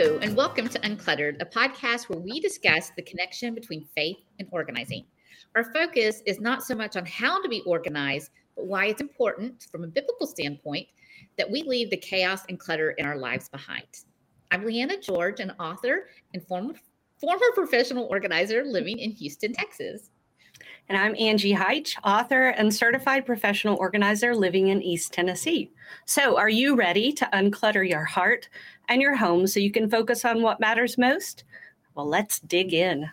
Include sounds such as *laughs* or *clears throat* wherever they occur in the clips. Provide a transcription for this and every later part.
Hello, and welcome to Uncluttered, a podcast where we discuss the connection between faith and organizing. Our focus is not so much on how to be organized, but why it's important from a biblical standpoint that we leave the chaos and clutter in our lives behind. I'm Liana George, an author and former, former professional organizer living in Houston, Texas. And I'm Angie Hyche, author and certified professional organizer living in East Tennessee. So, are you ready to unclutter your heart and your home so you can focus on what matters most? Well, let's dig in.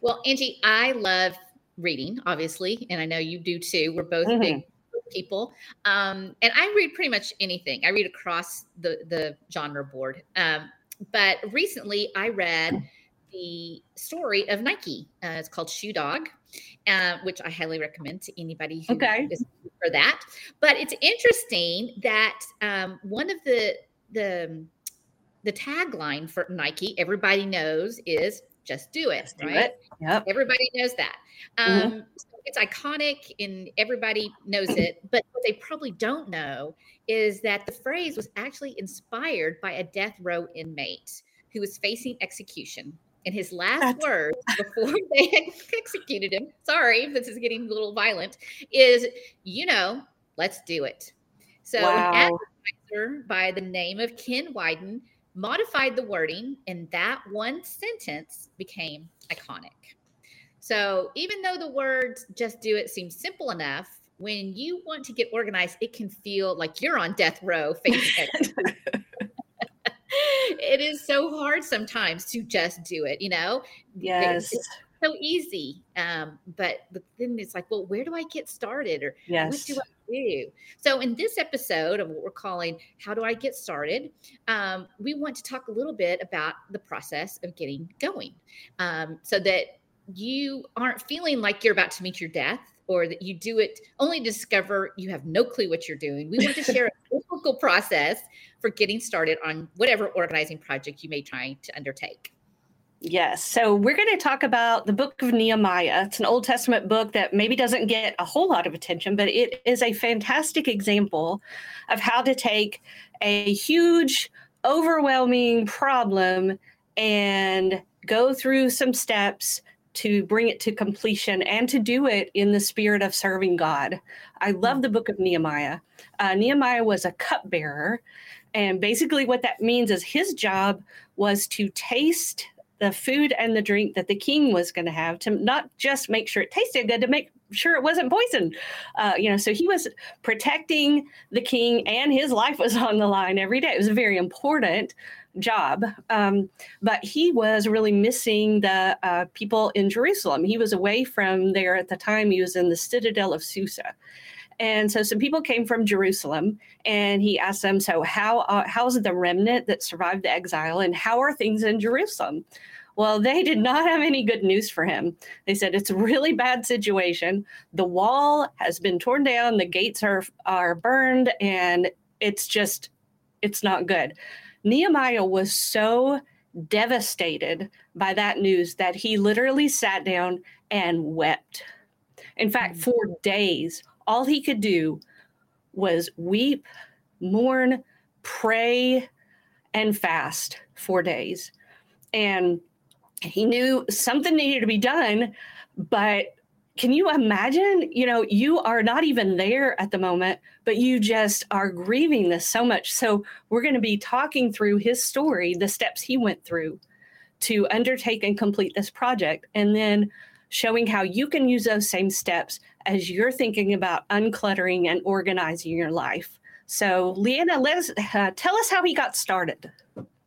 Well, Angie, I love reading, obviously, and I know you do too. We're both mm-hmm. big people, um, and I read pretty much anything. I read across the the genre board. Um, but recently, I read the story of Nike. Uh, it's called Shoe Dog, uh, which I highly recommend to anybody who okay. is for that. But it's interesting that um, one of the the the tagline for Nike, everybody knows, is "Just do it." Just right? Do it. Yep. Everybody knows that. Mm-hmm. Um, mm-hmm. so it's iconic, and everybody knows it. But what they probably don't know is that the phrase was actually inspired by a death row inmate who was facing execution and his last That's... words *laughs* before they executed him, sorry, this is getting a little violent, is, you know, let's do it. So wow. an advertiser by the name of Ken Wyden modified the wording, and that one sentence became iconic. So even though the words just do it seems simple enough, when you want to get organized, it can feel like you're on death row *laughs* it is so hard sometimes to just do it, you know? Yes. It's so easy. Um, but, but then it's like, well, where do I get started? Or yes. what do I do? So in this episode of what we're calling How Do I Get Started? Um, we want to talk a little bit about the process of getting going. Um, so that you aren't feeling like you're about to meet your death or that you do it only to discover you have no clue what you're doing. We want to share a *laughs* typical process for getting started on whatever organizing project you may try to undertake. Yes. So we're going to talk about the book of Nehemiah. It's an Old Testament book that maybe doesn't get a whole lot of attention, but it is a fantastic example of how to take a huge, overwhelming problem and go through some steps to bring it to completion and to do it in the spirit of serving God. I love the book of Nehemiah. Uh, Nehemiah was a cupbearer. And basically, what that means is his job was to taste the food and the drink that the king was going to have to not just make sure it tasted good, to make sure it wasn't poison. Uh, you know, so he was protecting the king and his life was *laughs* on the line every day. It was a very important job. Um, but he was really missing the uh, people in Jerusalem. He was away from there at the time. He was in the citadel of Susa. And so some people came from Jerusalem, and he asked them, "So how uh, how's the remnant that survived the exile, and how are things in Jerusalem?" Well, they did not have any good news for him. They said it's a really bad situation. The wall has been torn down, the gates are are burned, and it's just it's not good. Nehemiah was so devastated by that news that he literally sat down and wept. In fact, mm. for days, all he could do was weep, mourn, pray, and fast for days. And he knew something needed to be done, but can you imagine? You know you are not even there at the moment but you just are grieving this so much. So we're going to be talking through his story the steps he went through to undertake and complete this project. And then showing how you can use those same steps as you're thinking about uncluttering and organizing your life so Liana let us uh, tell us how he got started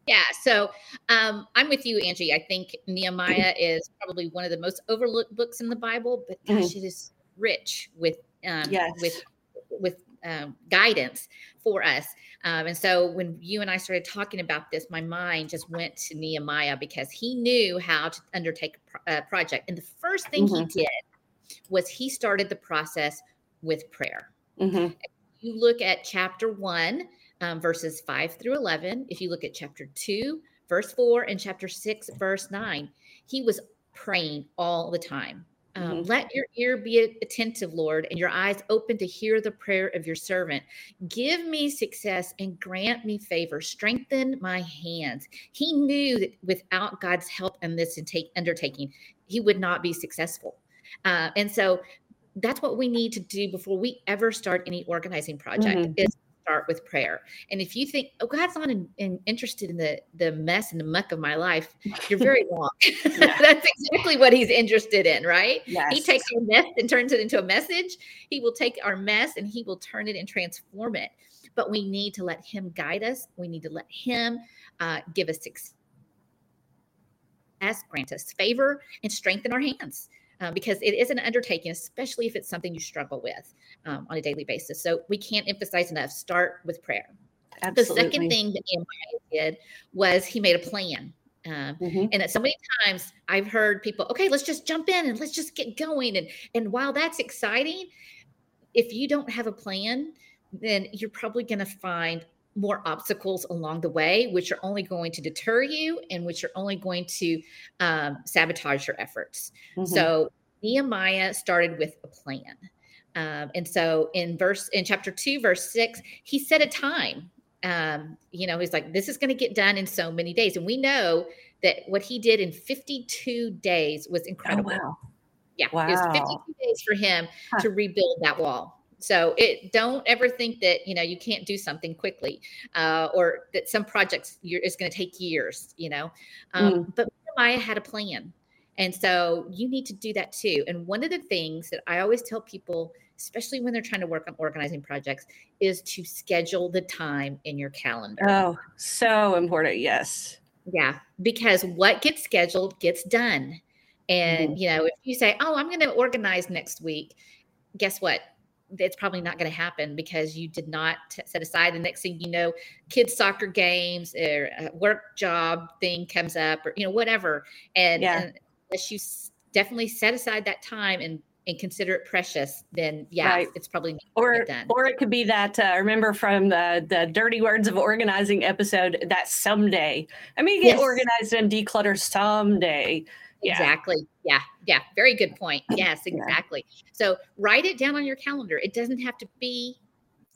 yeah, so um, I'm with you, Angie. I think Nehemiah *clears throat* is probably one of the most overlooked books in the Bible, but gosh, mm-hmm. it is rich with um, yes. with with um, guidance for us. Um, and so when you and I started talking about this, my mind just went to Nehemiah because he knew how to undertake a project. And the first thing mm-hmm. he did was he started the process with prayer. Mm-hmm. You look at chapter one, um, verses 5 through 11. If you look at chapter 2, verse 4, and chapter 6, verse 9, he was praying all the time. Um, mm-hmm. Let your ear be attentive, Lord, and your eyes open to hear the prayer of your servant. Give me success and grant me favor. Strengthen my hands. He knew that without God's help in this undertaking, he would not be successful. Uh, and so that's what we need to do before we ever start any organizing project mm-hmm. is start with prayer. And if you think, oh, God's not in, in, interested in the the mess and the muck of my life, you're *laughs* very wrong. *laughs* That's exactly what He's interested in, right? Yes. He takes our mess and turns it into a message. He will take our mess and He will turn it and transform it. But we need to let Him guide us. We need to let Him uh, give us success, grant us favor, and strengthen our hands uh, because it is an undertaking, especially if it's something you struggle with um, on a daily basis. So we can't emphasize enough start with prayer. Absolutely. The second thing that Nehemiah did was he made a plan. Uh, mm-hmm. And so many times I've heard people, okay, let's just jump in and let's just get going. And and while that's exciting, if you don't have a plan, then you're probably going to find more obstacles along the way, which are only going to deter you and which are only going to um, sabotage your efforts. Mm-hmm. So Nehemiah started with a plan. Um, and so in verse in chapter two, verse six, he set a time. Um, you know, he's like, this is going to get done in so many days. And we know that what he did in 52 days was oh, incredible. Oh, wow. Yeah. Wow. It was 52 days for him huh. to rebuild that wall. So it don't ever think that you know you can't do something quickly, uh, or that some projects is going to take years. You know, um, mm. but Nehemiah had a plan, and so you need to do that too. And one of the things that I always tell people, especially when they're trying to work on organizing projects, is to schedule the time in your calendar. Oh, so important. Yes. Yeah, because what gets scheduled gets done. And mm-hmm. you know, if you say, "Oh, I'm going to organize next week," guess what? It's probably not going to happen because you did not t- set aside. The next thing you know, kids' soccer games or work job thing comes up, or you know whatever. And, yeah. and unless you s- definitely set aside that time and and consider it precious, then yeah, right. it's probably or or it could be that uh, remember from the the dirty words of organizing episode that someday. I mean, get yes. organized and declutter someday. Yeah. Exactly. Yeah. Yeah. Very good point. *clears throat* Yes, exactly. Yeah. So write it down on your calendar. It doesn't have to be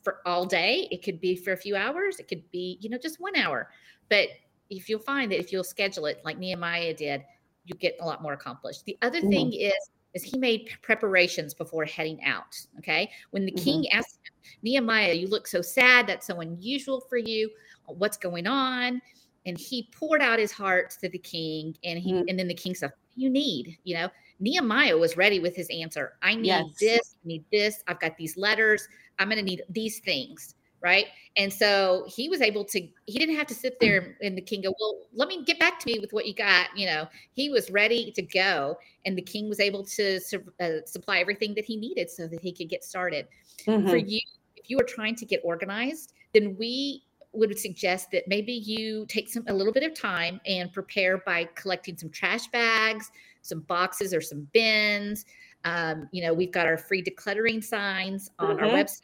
for all day. It could be for a few hours. It could be, you know, just one hour. But if you'll find that if you'll schedule it like Nehemiah did, you get a lot more accomplished. The other mm-hmm. thing is, is he made preparations before heading out. Okay. When the mm-hmm. king asked him, Nehemiah, you look so sad. That's so unusual for you. What's going on? And he poured out his heart to the king and he mm. and then the king said you need you know nehemiah was ready with his answer i need yes. this I need this i've got these letters i'm going to need these things right and so he was able to he didn't have to sit there *clears throat* and the king go well let me get back to me with what you got you know he was ready to go and the king was able to uh, supply everything that he needed so that he could get started mm-hmm. for you if you are trying to get organized then we would suggest that maybe you take some a little bit of time and prepare by collecting some trash bags, some boxes or some bins. Um, you know, we've got our free decluttering signs on mm-hmm. our website.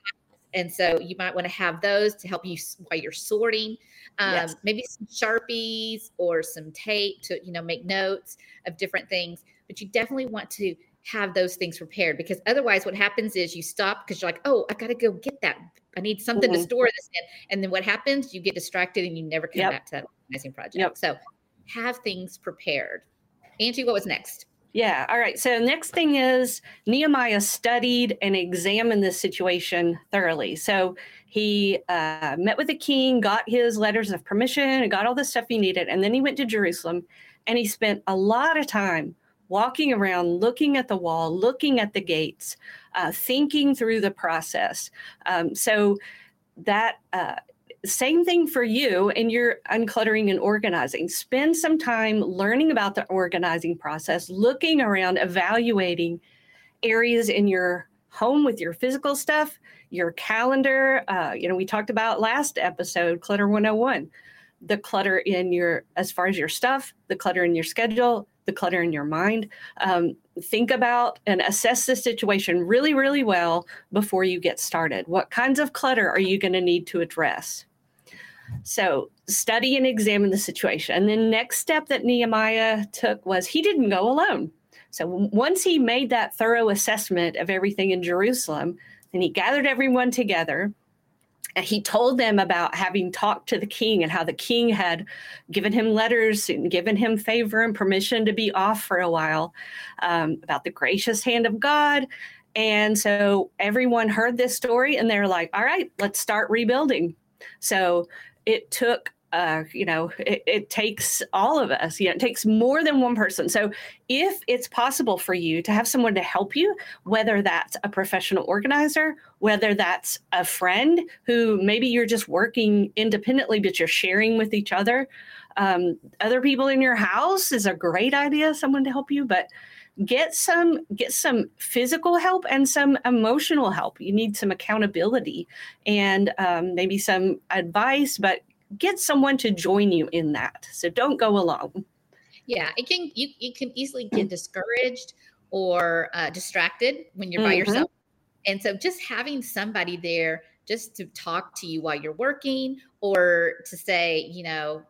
And so you might want to have those to help you while you're sorting. Um, yes. Maybe some Sharpies or some tape to, you know, make notes of different things. But you definitely want to have those things prepared because otherwise what happens is you stop because you're like oh i gotta go get that. I need something mm-hmm. to store this in. And then what happens? You get distracted and you never come yep. back to that organizing project. Yep. so have things prepared. Angie what was next? Yeah all right. So next thing is nehemiah studied and examined this situation thoroughly. So he uh, met with the king got his letters of permission and got all the stuff he needed and then he went to jerusalem and he spent a lot of time walking around, looking at the wall, looking at the gates, uh, thinking through the process. Um, so that uh, same thing for you and your uncluttering and organizing. Spend some time learning about the organizing process, looking around, evaluating areas in your home with your physical stuff, your calendar. Uh, you know, we talked about last episode, Clutter 101 the clutter in your as far as your stuff the clutter in your schedule the clutter in your mind. Um, think about and assess the situation really, really well before you get started. What kinds of clutter are you going to need to address? So, study and examine the situation. And the next step that Nehemiah took was he didn't go alone. So once he made that thorough assessment of everything in Jerusalem, then he gathered everyone together he told them about having talked to the king and how the king had given him letters and given him favor and permission to be off for a while, um, about the gracious hand of God. And so everyone heard this story and they're like, all right, let's start rebuilding. So it took uh, you know, it, it, takes all of us. You know, it takes more than one person. So, if it's possible for you to have someone to help you, whether that's a professional organizer, whether that's a friend who maybe you're just working independently, but you're sharing with each other, um, other people in your house is a great idea. Someone to help you, but get some get some physical help and some emotional help you need some accountability and um, maybe some advice but get someone to join you in that. So don't go alone. Yeah, it can you you can easily get discouraged or uh, distracted when you're mm-hmm. by yourself. And so just having somebody there just to talk to you while you're working or to say, you know,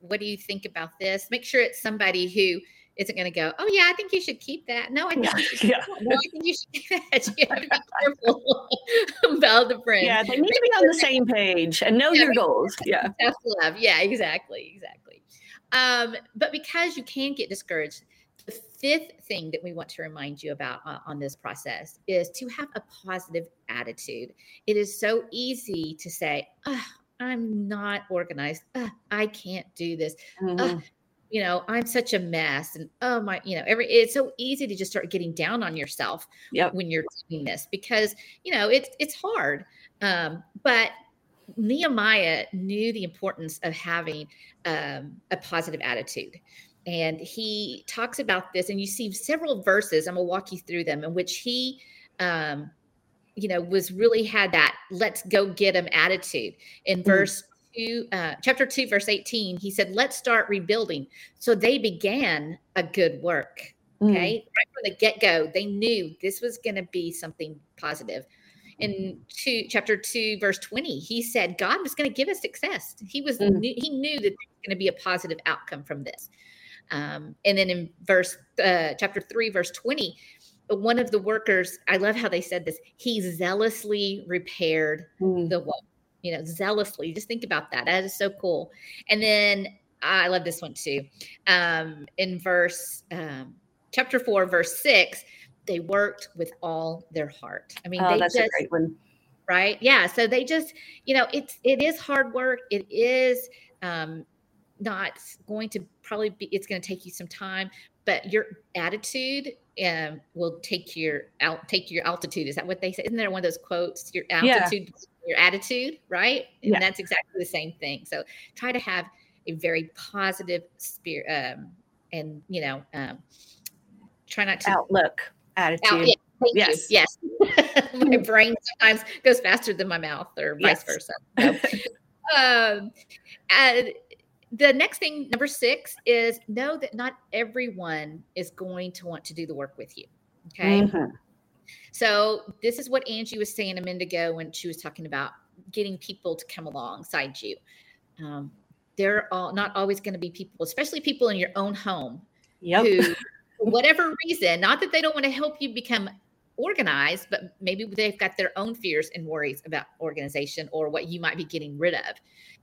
what do you think about this? Make sure it's somebody who isn't going to go, oh yeah, I think you should keep that. No, I think, yeah. you, should *laughs* yeah. No, I think you should keep that. *laughs* You have to be careful *laughs* about the friend. Yeah, they need to be on the same page and know yeah, your goals. Yeah, tough love. Yeah, exactly, exactly. Um, but because you can get discouraged, the fifth thing that we want to remind you about uh, on this process is to have a positive attitude. It is so easy to say, oh, I'm not organized. I can't do this. Mm-hmm you know i'm such a mess and oh my you know every it's so easy to just start getting down on yourself yep. when you're doing this because you know it's it's hard um, but nehemiah knew the importance of having um, a positive attitude and he talks about this and you see several verses i'm going to walk you through them in which he um, you know was really had that let's go get him attitude in mm. verse 2, uh, chapter 2, verse 18, he said, Let's start rebuilding. So they began a good work. Mm. Okay. Mm. Right from the get go, they knew this was going to be something positive. In two, chapter 2, verse 20, he said God was going to give us success. He was mm. he knew that there was going to be a positive outcome from this. Um, and then in verse uh, chapter 3, verse 20, one of the workers, I love how they said this, he zealously repaired mm. the wall you know, zealously. Just think about that. That is so cool. And then I love this one too. Um, in verse um, chapter four, verse six, they worked with all their heart. I mean, oh, that's just, a great one. Right? Yeah. So they just, you know, it's it is hard work. It is um, not going to probably be. It's going to take you some time, but your attitude um, will take your out take your altitude. Is that what they say? Isn't there one of those quotes? Your altitude yeah your attitude, right? And yeah. that's exactly the same thing. So try to have a very positive spirit um, and, you know, um, try not to outlook attitude. Out, yeah, yes. Yes. *laughs* my *laughs* brain sometimes goes faster than my mouth or vice versa. So, um, and the next thing, number six, is know that not everyone is going to want to do the work with you. Okay. Mm-hmm. So this is what Angie was saying a minute ago when she was talking about getting people to come alongside you. Um, they're all not always going to be people, especially people in your own home, yep. who, *laughs* for whatever reason, not that they don't want to help you become organized, but maybe they've got their own fears and worries about organization or what you might be getting rid of,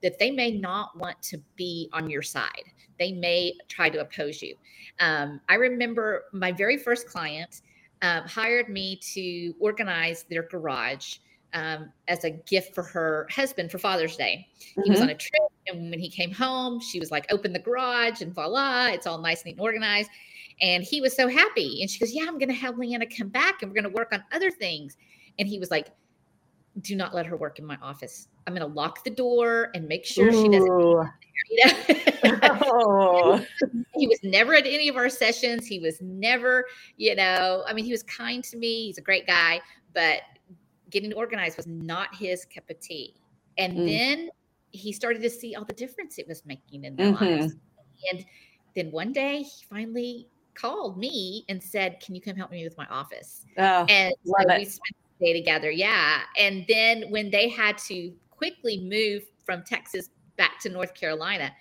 that they may not want to be on your side. They may try to oppose you. Um, I remember my very first client um, hired me to organize their garage um, as a gift for her husband for Father's Day. Mm-hmm. He was on mm-hmm. a trip, and when he came home, she was like, "Open the garage, and voila, it's all nice, neat, and organized." And he was so happy. And she goes, "Yeah, I'm going to have Liana come back, and we're going to work on other things." And he was like, "Do not let her work in my office. I'm going to lock the door and make sure Ooh. she doesn't." *laughs* oh. he was never at any of our sessions. He was never, you know, I mean, he was kind to me. He's a great guy, but getting organized was not his cup of tea. And mm. then he started to see all the difference it was making in their mm-hmm. lives. And then one day he finally called me and said, Can you come help me with my office? Oh, and so we spent the day together. Yeah. And then when they had to quickly move from Texas back to North Carolina,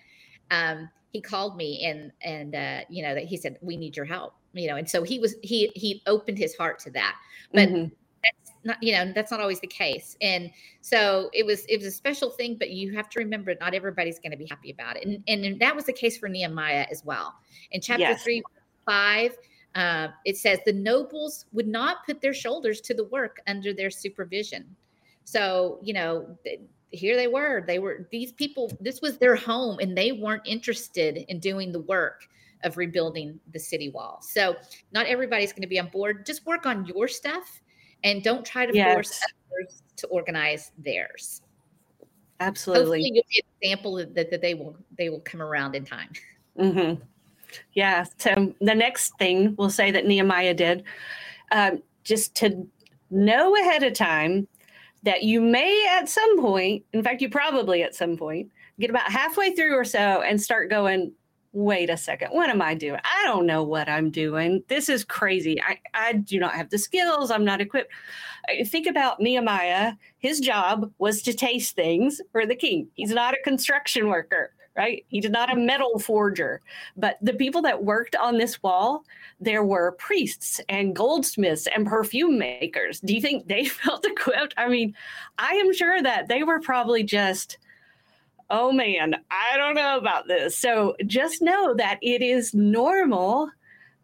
um, he called me and and uh, you know that he said we need your help. you know, and so he was he he opened his heart to that. But mm-hmm. that's not, you know, that's not always the case. And so it was it was a special thing, but you have to remember not everybody's going to be happy about it. And, and that was the case for Nehemiah as well. In chapter yes. three, five, uh, it says the nobles would not put their shoulders to the work under their supervision. So, you know, here they were. They were these people, this was their home, and they weren't interested in doing the work of rebuilding the city wall. So, not everybody's going to be on board. Just work on your stuff and don't try to yes. force others to organize theirs. Absolutely. Hopefully you'll be an example that, that they will they will come around in time. Mm-hmm. Yeah. So the next thing we'll say that Nehemiah did, um, just to know ahead of time that you may at some point, in fact, you probably at some point, get about halfway through or so and start going, wait a second, what am I doing? I don't know what I'm doing. This is crazy. I, I do not have the skills. I'm not equipped. Uh, think about Nehemiah. His job was to taste things for the king. He's not a construction worker right? He did not a metal forger. But the people that worked on this wall, there were priests and goldsmiths and perfume makers. Do you think they *laughs* felt equipped? I mean, I am sure that they were probably just, oh man, I don't know about this. So just know that it is normal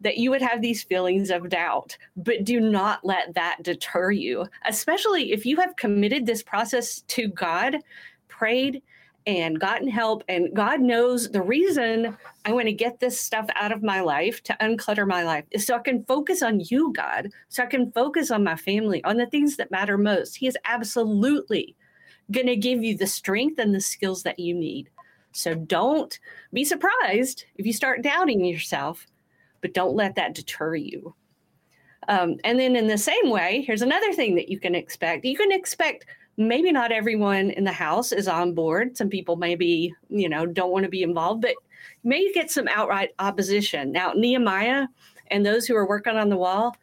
that you would have these feelings of doubt, but do not let that deter you, especially if you have committed this process to God, prayed, and gotten help. And God knows the reason I want to get this stuff out of my life to unclutter my life is so I can focus on you, God, so I can focus on my family, on the things that matter most. He is absolutely going to give you the strength and the skills that you need. So don't be surprised if you start doubting yourself, but don't let that deter you. Um, and then, in the same way, here's another thing that you can expect you can expect maybe not everyone in the house is on board. Some people maybe, you know, don't want to be involved, but may get some outright opposition. Now, Nehemiah and those who were working on the wall,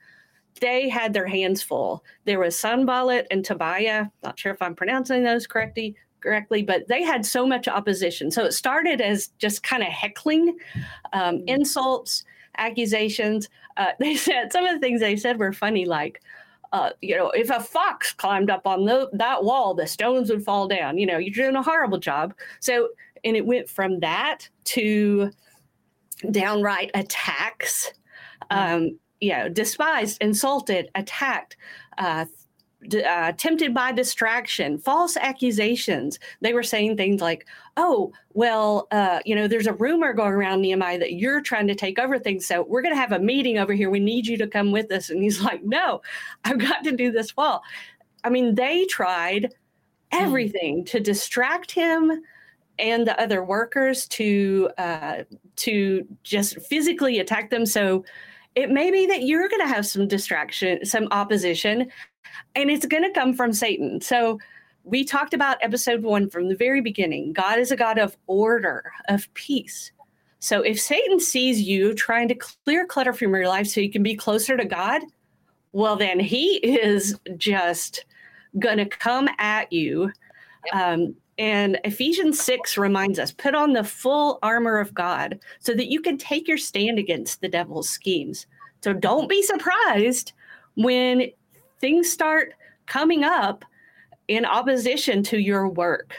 they had their hands full. There was Sanballat and Tobiah. Not sure if I'm pronouncing those correctly, correctly, but they had so much opposition. So it started as just kind of heckling, um, mm-hmm. insults, accusations. Uh, *laughs* they said some of the things they said were funny, like, uh, you know, if a fox climbed up on the, that wall, the stones would fall down. You know, you're doing a horrible job. So, and it went from that to downright attacks. Mm-hmm. Um, you know, despised, insulted, attacked, uh, uh, tempted by distraction, false accusations. They were saying things like, "Oh, well, uh, you know, there's a rumor going around Nehemiah that you're trying to take over things. So we're going to have a meeting over here. We need you to come with us." And he's *laughs* like, "No, I've got to do this well." I mean, they tried hmm. everything to distract him and the other workers to uh, to just physically attack them. So it may be that you're going to have some distraction, some opposition, and it's going to come from Satan. So we talked about episode one from the very beginning. God is a God of order, of peace. So if Satan sees you trying to clear clutter from your life so you can be closer to God, well, then he is just going to come at you. Um, and Ephesians 6 reminds us put on the full armor of God so that you can take your stand against the devil's schemes. So don't be surprised when things start coming up in opposition to your work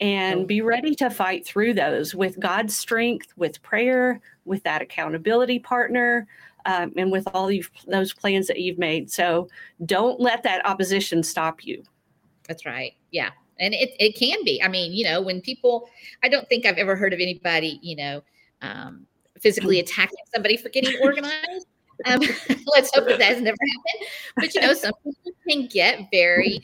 and be ready to fight through those with God's strength, with prayer, with that accountability partner, um, and with all those plans that you've made. So don't let that opposition stop you. That's right. Yeah. And it, it can be. I mean, you know, when people, I don't think I've ever heard of anybody, you know, um, physically *clears throat* attacking somebody for getting organized. Um, *laughs* *laughs* let's hope that that has never happened. But you know, some people can get very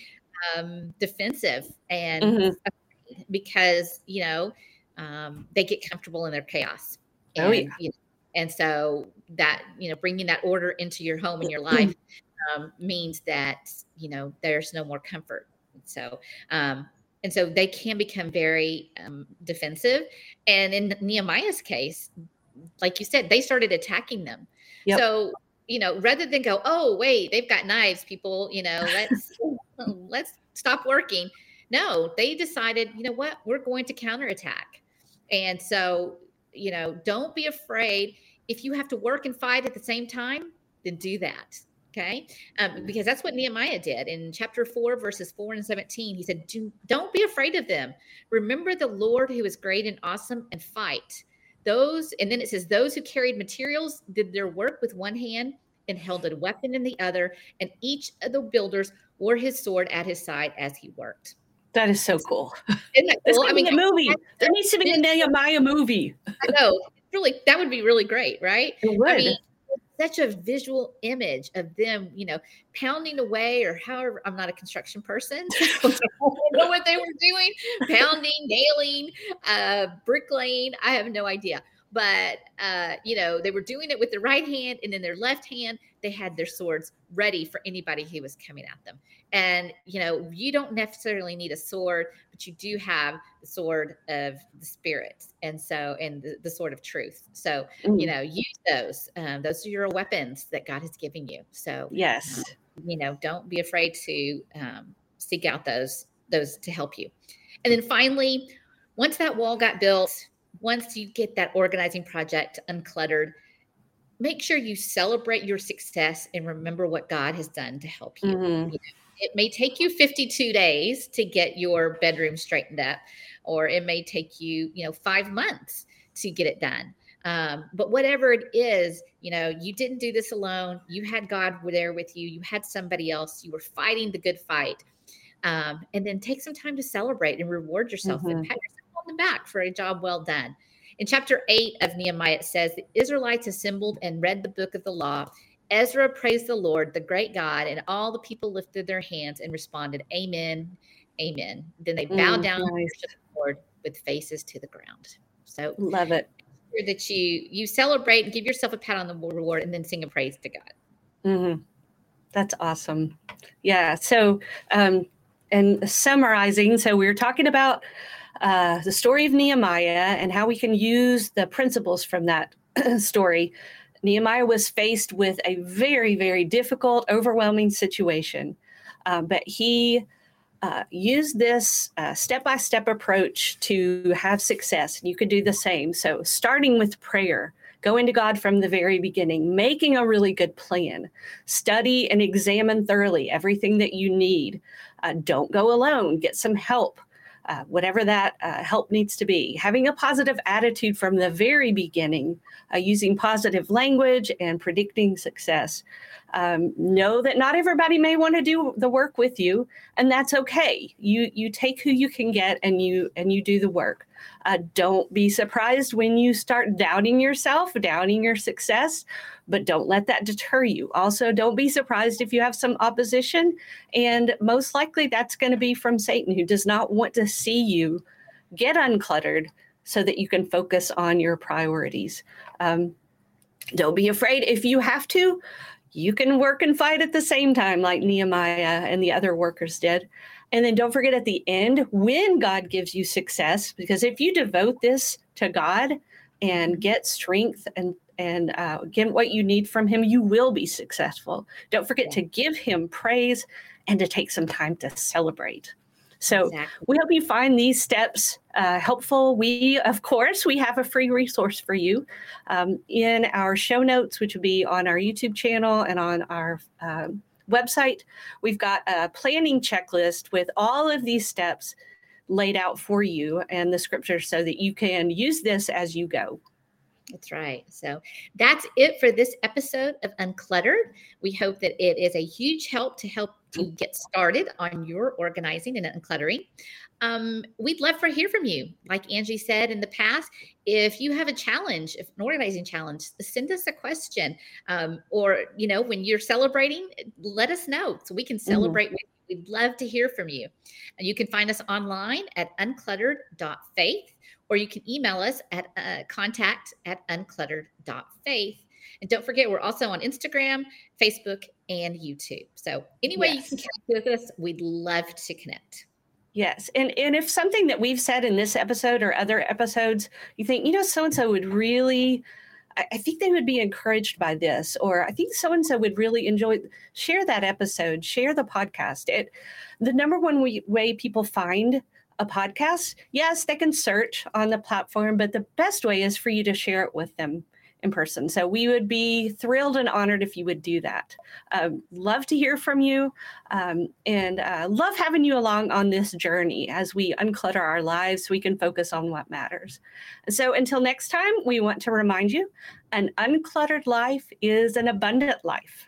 um, defensive and mm-hmm. because you know um, they get comfortable in their chaos. And, oh yeah. You know, and so that you know, bringing that order into your home and your *clears throat* life um, means that you know there's no more comfort. So um, and so they can become very um, defensive. And in Nehemiah's case, like you said, they started attacking them. Yep. So, you know, rather than go, oh, wait, they've got knives, people, you know, let's *laughs* let's stop working. No, they decided, you know what, we're going to counterattack. And so, you know, don't be afraid if you have to work and fight at the same time, then do that. Okay. Um, because that's what Nehemiah did in chapter 4, verses 4 and 17. He said, Do, Don't be afraid of them. Remember the Lord who is great and awesome and fight. Those, and then it says, Those who carried materials did their work with one hand and held a weapon in the other, and each of the builders wore his sword at his side as he worked. That is so cool. Isn't that *laughs* cool? I mean, a movie. There needs to be *laughs* a Nehemiah movie. I know. Really, that would be really great, right? It would. I mean, such a visual image of them, you know, pounding away or however. I'm not a construction person, so *laughs* I don't know what they were doing, pounding, nailing, uh, bricklaying. I have no idea but uh, you know they were doing it with their right hand and then their left hand they had their swords ready for anybody who was coming at them. And you know you don't necessarily need a sword but you do have the sword of the spirit and so and the, the sword of truth. So mm. you know use those. Um, those are your weapons that god has given you. So yes. um, you know don't be afraid to um, seek out those those to help you. And then finally once that wall got built once you get that organizing project uncluttered, make sure you celebrate your success and remember what God has done to help you. Mm-hmm. you know, it may take you 52 days to get your bedroom straightened up, or it may take you, you know, five months to get it done. Um, but whatever it is, you know, you didn't do this alone. You had God there with you. You had somebody else. You were fighting the good fight. Um, and then take some time to celebrate and reward yourself mm-hmm. and pat yourself on the back for a job well done. In chapter 8 of Nehemiah, it says the Israelites assembled and read the book of the law. Ezra praised the Lord, the great God, and all the people lifted their hands and responded, Amen, Amen. Then they bowed mm, down nice. and worshiped the Lord with faces to the ground. So love it. That you you celebrate and give yourself a pat on the reward and then sing a praise to God. Mm-hmm. That's awesome. Yeah. So, um, and summarizing, so we are talking about uh, the story of Nehemiah and how we can use the principles from that *clears throat* story. Nehemiah was faced with a very, very difficult, overwhelming situation, uh, but he uh, used this step by step approach to have success. You could do the same. So, starting with prayer, going to God from the very beginning, making a really good plan, study and examine thoroughly everything that you need. Uh, don't go alone, get some help. Uh, whatever that uh, help needs to be. Having a positive attitude from the very beginning, uh, using positive language and predicting success. Um, know that not everybody may want to do the work with you, and that's okay. You you take who you can get, and you and you do the work. Uh, don't be surprised when you start doubting yourself, doubting your success, but don't let that deter you. Also, don't be surprised if you have some opposition. And most likely that's going to be from Satan, who does not want to see you get uncluttered so that you can focus on your priorities. Um, don't be afraid if you have to. You can work and fight at the same time, like Nehemiah and the other workers did. And then don't forget at the end, when God gives you success, because if you devote this to God and get strength and and uh, get what you need from Him, you will be successful. Don't forget yeah. to give Him praise and to take some time to celebrate. So exactly. we hope you find these steps uh, helpful. We, of course, we have a free resource for you um, in our show notes, which will be on our YouTube channel and on our um, website, we've got a planning checklist with all of these steps laid out for you and the scriptures so that you can use this as you go. That's right. So that's it for this episode of Uncluttered. We hope that it is a huge help to help you get started on your organizing and uncluttering. Um, we'd love to hear from you. Like Angie said in the past, if you have a challenge, if an organizing challenge, send us a question. Um, or, you know, when you're celebrating, let us know so we can mm-hmm. celebrate mm-hmm. with you. We'd love to hear from you. And you can find us online at uncluttered.faith or you can email us at uh, contact at uncluttered.faith. And don't forget, we're also on Instagram, Facebook, and YouTube. So, anyway, yes. you can connect with us. We'd love to connect. Yes. And and if something that we've said in this episode or other episodes, you think, you know, so and so would really I think they would be encouraged by this, or I think so and so would really enjoy. Share that episode, share the podcast. It, the number one way people find a podcast, yes, they can search on the platform, but the best way is for you to share it with them in person. So we would be thrilled and honored if you would do that. Um, love to hear from you um, and uh, love having you along on this journey as we unclutter our lives so we can focus on what matters. So until next time, we want to remind you an uncluttered life is an abundant life.